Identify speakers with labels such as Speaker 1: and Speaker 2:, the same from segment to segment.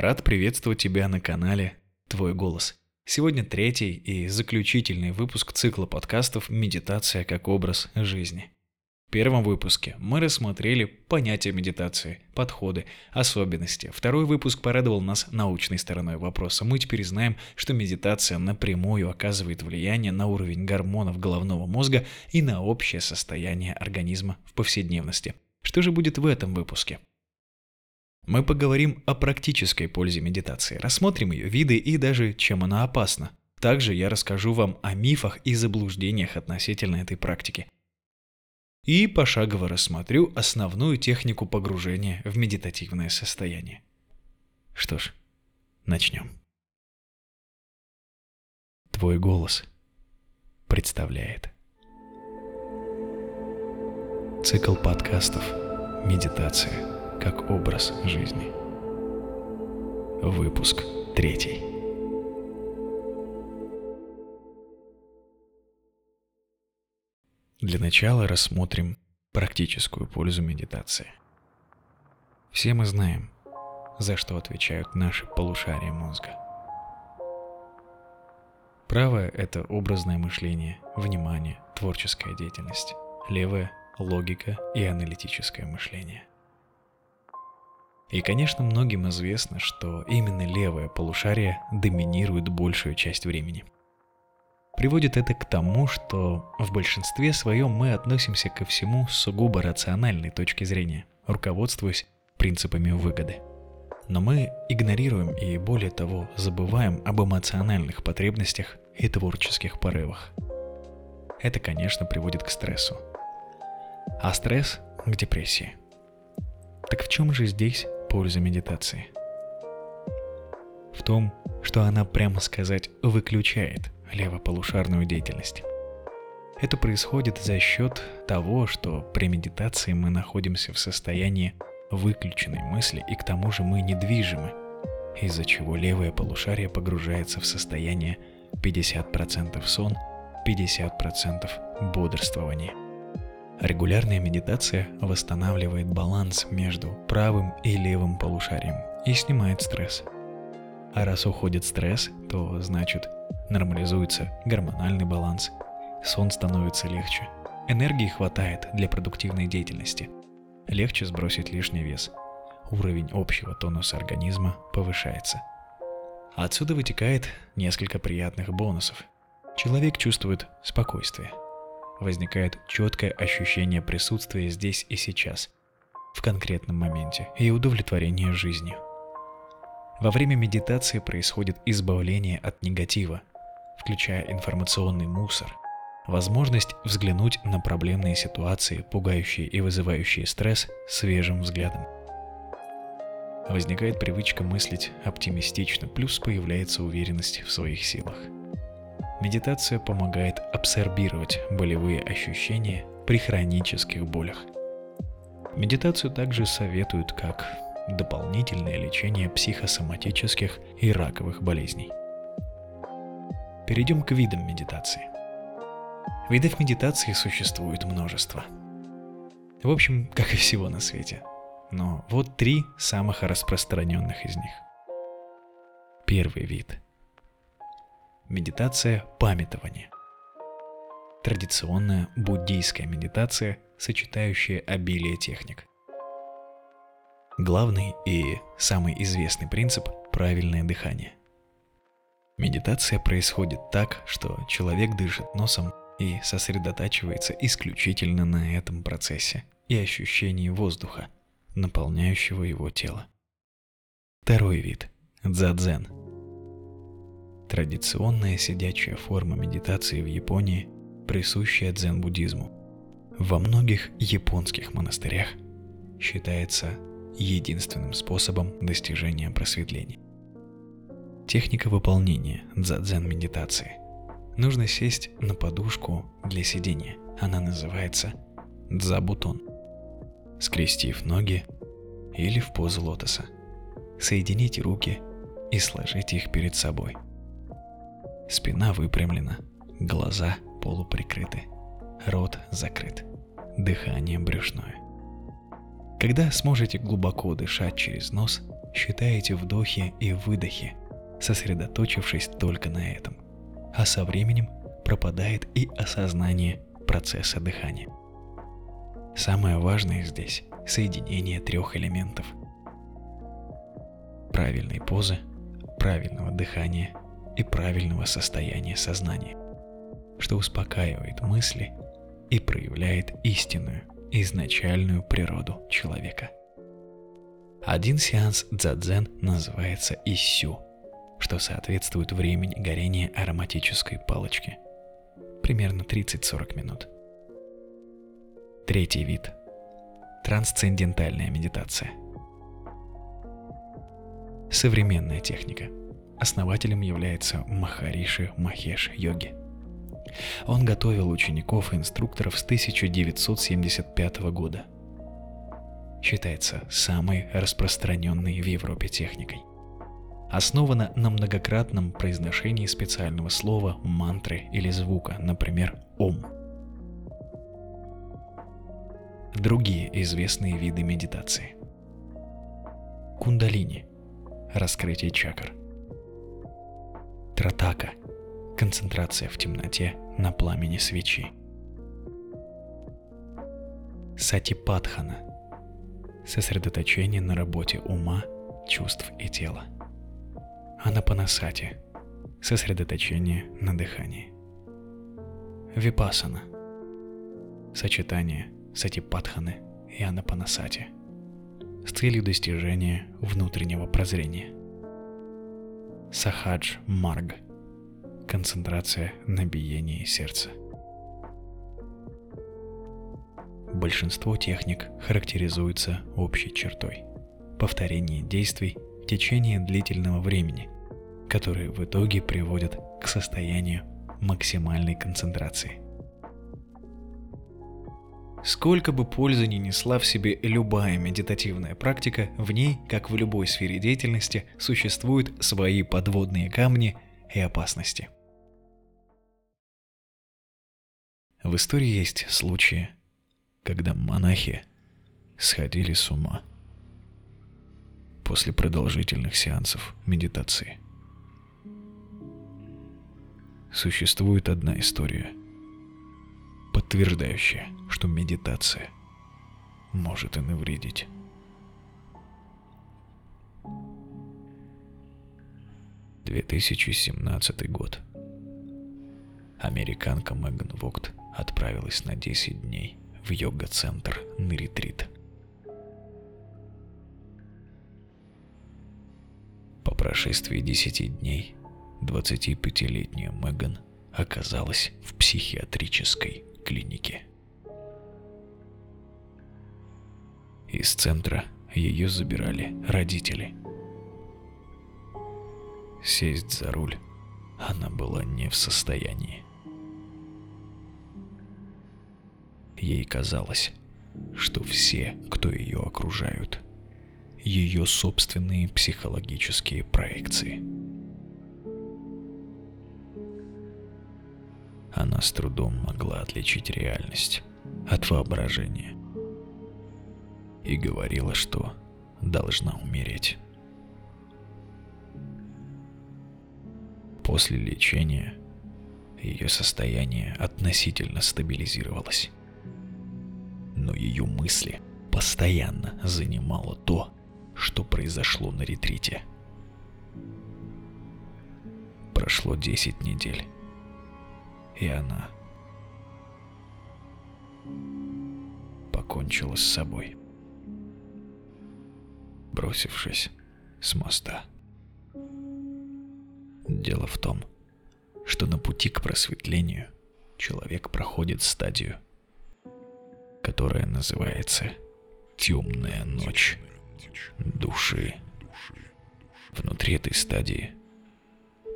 Speaker 1: Рад приветствовать тебя на канале «Твой голос». Сегодня третий и заключительный выпуск цикла подкастов «Медитация как образ жизни». В первом выпуске мы рассмотрели понятие медитации, подходы, особенности. Второй выпуск порадовал нас научной стороной вопроса. Мы теперь знаем, что медитация напрямую оказывает влияние на уровень гормонов головного мозга и на общее состояние организма в повседневности. Что же будет в этом выпуске? Мы поговорим о практической пользе медитации, рассмотрим ее виды и даже чем она опасна. Также я расскажу вам о мифах и заблуждениях относительно этой практики. И пошагово рассмотрю основную технику погружения в медитативное состояние. Что ж, начнем. Твой голос представляет цикл подкастов «Медитация» как образ жизни. Выпуск третий. Для начала рассмотрим практическую пользу медитации. Все мы знаем, за что отвечают наши полушария мозга. Правое – это образное мышление, внимание, творческая деятельность. Левое – логика и аналитическое мышление. И, конечно, многим известно, что именно левое полушарие доминирует большую часть времени. Приводит это к тому, что в большинстве своем мы относимся ко всему с сугубо рациональной точки зрения, руководствуясь принципами выгоды. Но мы игнорируем и, более того, забываем об эмоциональных потребностях и творческих порывах. Это, конечно, приводит к стрессу. А стресс – к депрессии. Так в чем же здесь польза медитации? В том, что она, прямо сказать, выключает левополушарную деятельность. Это происходит за счет того, что при медитации мы находимся в состоянии выключенной мысли и к тому же мы недвижимы, из-за чего левое полушарие погружается в состояние 50% сон, 50% бодрствования. Регулярная медитация восстанавливает баланс между правым и левым полушарием и снимает стресс. А раз уходит стресс, то значит нормализуется гормональный баланс, сон становится легче, энергии хватает для продуктивной деятельности, легче сбросить лишний вес, уровень общего тонуса организма повышается. Отсюда вытекает несколько приятных бонусов. Человек чувствует спокойствие – возникает четкое ощущение присутствия здесь и сейчас, в конкретном моменте, и удовлетворение жизнью. Во время медитации происходит избавление от негатива, включая информационный мусор, возможность взглянуть на проблемные ситуации, пугающие и вызывающие стресс, свежим взглядом. Возникает привычка мыслить оптимистично, плюс появляется уверенность в своих силах – Медитация помогает абсорбировать болевые ощущения при хронических болях. Медитацию также советуют как дополнительное лечение психосоматических и раковых болезней. Перейдем к видам медитации. Видов медитации существует множество. В общем, как и всего на свете. Но вот три самых распространенных из них. Первый вид – Медитация памятования. Традиционная буддийская медитация, сочетающая обилие техник. Главный и самый известный принцип – правильное дыхание. Медитация происходит так, что человек дышит носом и сосредотачивается исключительно на этом процессе и ощущении воздуха, наполняющего его тело. Второй вид – дзадзен – Традиционная сидячая форма медитации в Японии, присущая дзен-буддизму. Во многих японских монастырях считается единственным способом достижения просветления. Техника выполнения дзадзен-медитации. Нужно сесть на подушку для сидения. Она называется дзабутон. Скрестив ноги или в позу лотоса. Соедините руки и сложите их перед собой – Спина выпрямлена, глаза полуприкрыты, рот закрыт, дыхание брюшное. Когда сможете глубоко дышать через нос, считаете вдохи и выдохи, сосредоточившись только на этом. А со временем пропадает и осознание процесса дыхания. Самое важное здесь – соединение трех элементов. Правильной позы, правильного дыхания и правильного состояния сознания, что успокаивает мысли и проявляет истинную, изначальную природу человека. Один сеанс дзадзен называется Иссю, что соответствует времени горения ароматической палочки. Примерно 30-40 минут. Третий вид. Трансцендентальная медитация. Современная техника. Основателем является Махариши Махеш Йоги. Он готовил учеников и инструкторов с 1975 года. Считается самой распространенной в Европе техникой. Основана на многократном произношении специального слова, мантры или звука, например, «Ом». Другие известные виды медитации. Кундалини – раскрытие чакр. Тратака – концентрация в темноте на пламени свечи. Сатипатхана – сосредоточение на работе ума, чувств и тела. Анапанасати – сосредоточение на дыхании. Випасана – сочетание сатипатханы и анапанасати с целью достижения внутреннего прозрения. Сахадж Марг – концентрация на биении сердца. Большинство техник характеризуются общей чертой – повторение действий в течение длительного времени, которые в итоге приводят к состоянию максимальной концентрации – Сколько бы пользы ни несла в себе любая медитативная практика, в ней, как в любой сфере деятельности, существуют свои подводные камни и опасности. В истории есть случаи, когда монахи сходили с ума после продолжительных сеансов медитации. Существует одна история, подтверждающая, что медитация может и навредить. Две тысячи семнадцатый год. Американка Меган Вогт отправилась на 10 дней в йога-центр на ретрит. По прошествии 10 дней 25-летняя Меган оказалась в психиатрической клинике. Из центра ее забирали родители. Сесть за руль она была не в состоянии. Ей казалось, что все, кто ее окружают, ее собственные психологические проекции. Она с трудом могла отличить реальность от воображения и говорила, что должна умереть. После лечения ее состояние относительно стабилизировалось. Но ее мысли постоянно занимало то, что произошло на ретрите. Прошло 10 недель, и она покончила с собой бросившись с моста. Дело в том, что на пути к просветлению человек проходит стадию, которая называется темная ночь души. Внутри этой стадии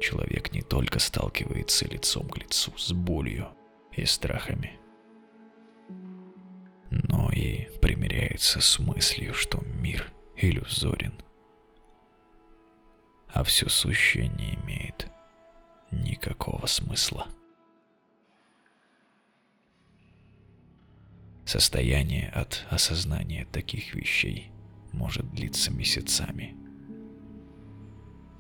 Speaker 1: человек не только сталкивается лицом к лицу с болью и страхами, но и примиряется с мыслью, что мир — иллюзорен, а все сущее не имеет никакого смысла. Состояние от осознания таких вещей может длиться месяцами,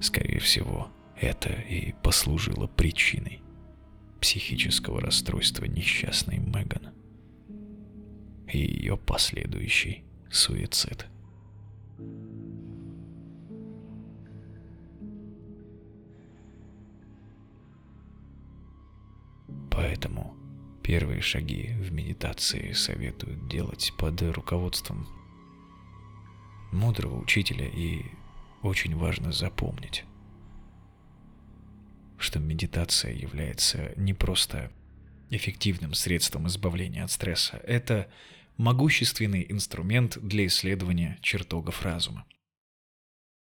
Speaker 1: Скорее всего, это и послужило причиной психического расстройства несчастной Меган и ее последующий суицид. Поэтому первые шаги в медитации советуют делать под руководством мудрого учителя и очень важно запомнить, что медитация является не просто эффективным средством избавления от стресса, это могущественный инструмент для исследования чертогов разума.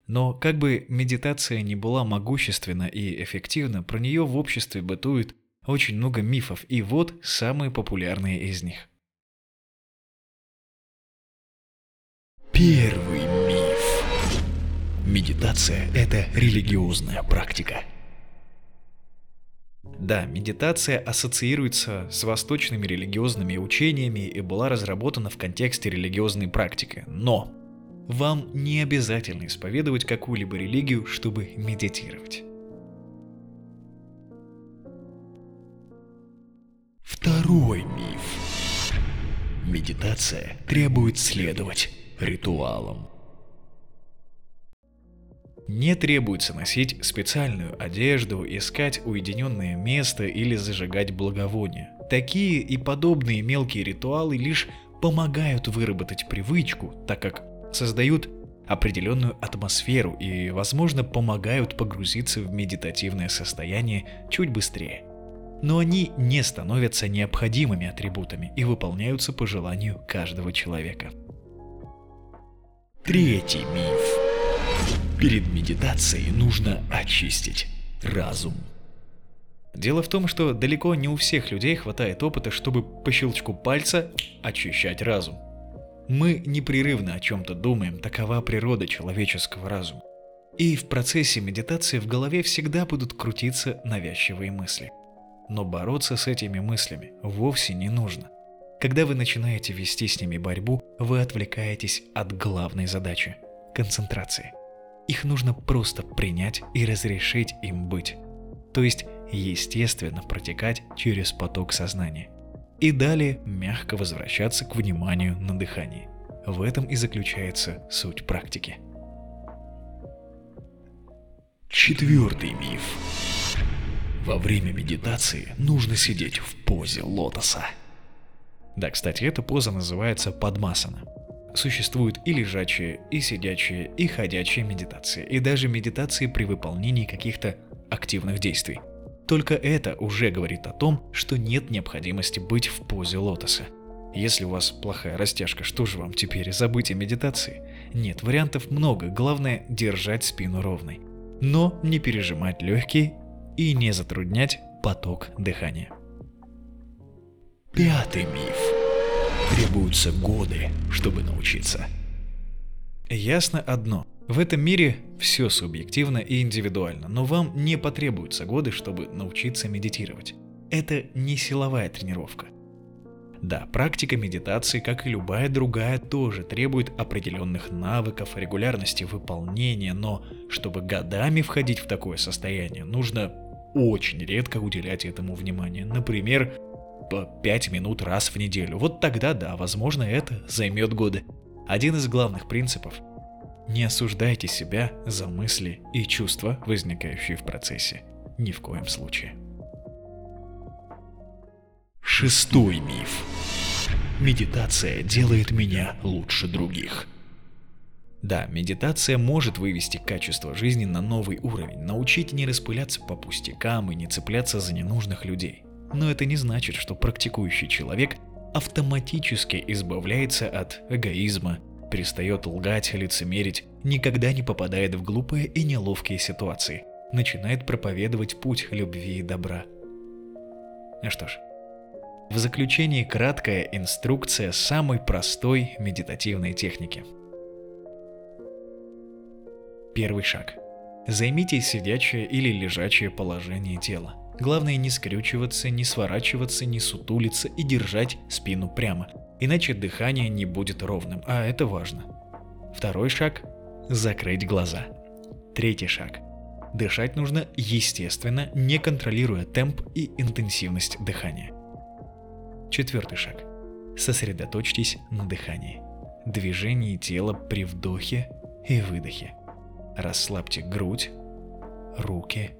Speaker 1: Но как бы медитация не была могущественна и эффективна, про нее в обществе бытует очень много мифов, и вот самые популярные из них. Первый миф. Медитация – это религиозная практика. Да, медитация ассоциируется с восточными религиозными учениями и была разработана в контексте религиозной практики, но вам не обязательно исповедовать какую-либо религию, чтобы медитировать. Второй миф. Медитация требует следовать ритуалам. Не требуется носить специальную одежду, искать уединенное место или зажигать благовония. Такие и подобные мелкие ритуалы лишь помогают выработать привычку, так как создают определенную атмосферу и, возможно, помогают погрузиться в медитативное состояние чуть быстрее. Но они не становятся необходимыми атрибутами и выполняются по желанию каждого человека. Третий миф. Перед медитацией нужно очистить разум. Дело в том, что далеко не у всех людей хватает опыта, чтобы по щелчку пальца очищать разум. Мы непрерывно о чем-то думаем, такова природа человеческого разума. И в процессе медитации в голове всегда будут крутиться навязчивые мысли. Но бороться с этими мыслями вовсе не нужно – когда вы начинаете вести с ними борьбу, вы отвлекаетесь от главной задачи – концентрации. Их нужно просто принять и разрешить им быть. То есть, естественно, протекать через поток сознания. И далее мягко возвращаться к вниманию на дыхании. В этом и заключается суть практики. Четвертый миф. Во время медитации нужно сидеть в позе лотоса. Да, кстати, эта поза называется падмасана. Существуют и лежачие, и сидячие, и ходячие медитации, и даже медитации при выполнении каких-то активных действий. Только это уже говорит о том, что нет необходимости быть в позе лотоса. Если у вас плохая растяжка, что же вам теперь забыть о медитации? Нет, вариантов много, главное держать спину ровной. Но не пережимать легкие и не затруднять поток дыхания. Пятый миф. Требуются годы, чтобы научиться. Ясно одно. В этом мире все субъективно и индивидуально, но вам не потребуются годы, чтобы научиться медитировать. Это не силовая тренировка. Да, практика медитации, как и любая другая, тоже требует определенных навыков, регулярности выполнения, но чтобы годами входить в такое состояние, нужно очень редко уделять этому внимание. Например, 5 минут раз в неделю. Вот тогда да, возможно, это займет годы. Один из главных принципов – не осуждайте себя за мысли и чувства, возникающие в процессе. Ни в коем случае. Шестой миф. Медитация делает меня лучше других. Да, медитация может вывести качество жизни на новый уровень, научить не распыляться по пустякам и не цепляться за ненужных людей. Но это не значит, что практикующий человек автоматически избавляется от эгоизма, перестает лгать, лицемерить, никогда не попадает в глупые и неловкие ситуации, начинает проповедовать путь любви и добра. Ну что ж, в заключении краткая инструкция самой простой медитативной техники. Первый шаг. Займите сидячее или лежачее положение тела. Главное не скрючиваться, не сворачиваться, не сутулиться и держать спину прямо. Иначе дыхание не будет ровным, а это важно. Второй шаг – закрыть глаза. Третий шаг Дышать нужно естественно, не контролируя темп и интенсивность дыхания. Четвертый шаг. Сосредоточьтесь на дыхании. Движении тела при вдохе и выдохе. Расслабьте грудь, руки,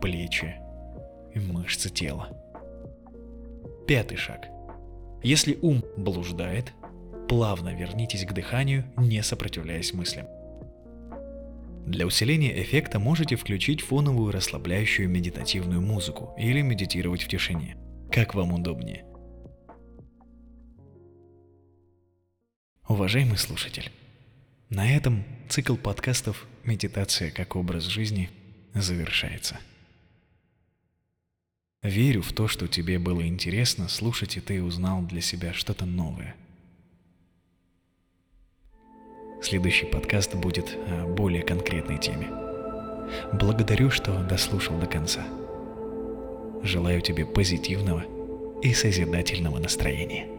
Speaker 1: плечи и мышцы тела. Пятый шаг. Если ум блуждает, плавно вернитесь к дыханию, не сопротивляясь мыслям. Для усиления эффекта можете включить фоновую расслабляющую медитативную музыку или медитировать в тишине, как вам удобнее. Уважаемый слушатель, на этом цикл подкастов «Медитация как образ жизни» завершается. Верю в то, что тебе было интересно слушать, и ты узнал для себя что-то новое. Следующий подкаст будет о более конкретной теме. Благодарю, что дослушал до конца. Желаю тебе позитивного и созидательного настроения.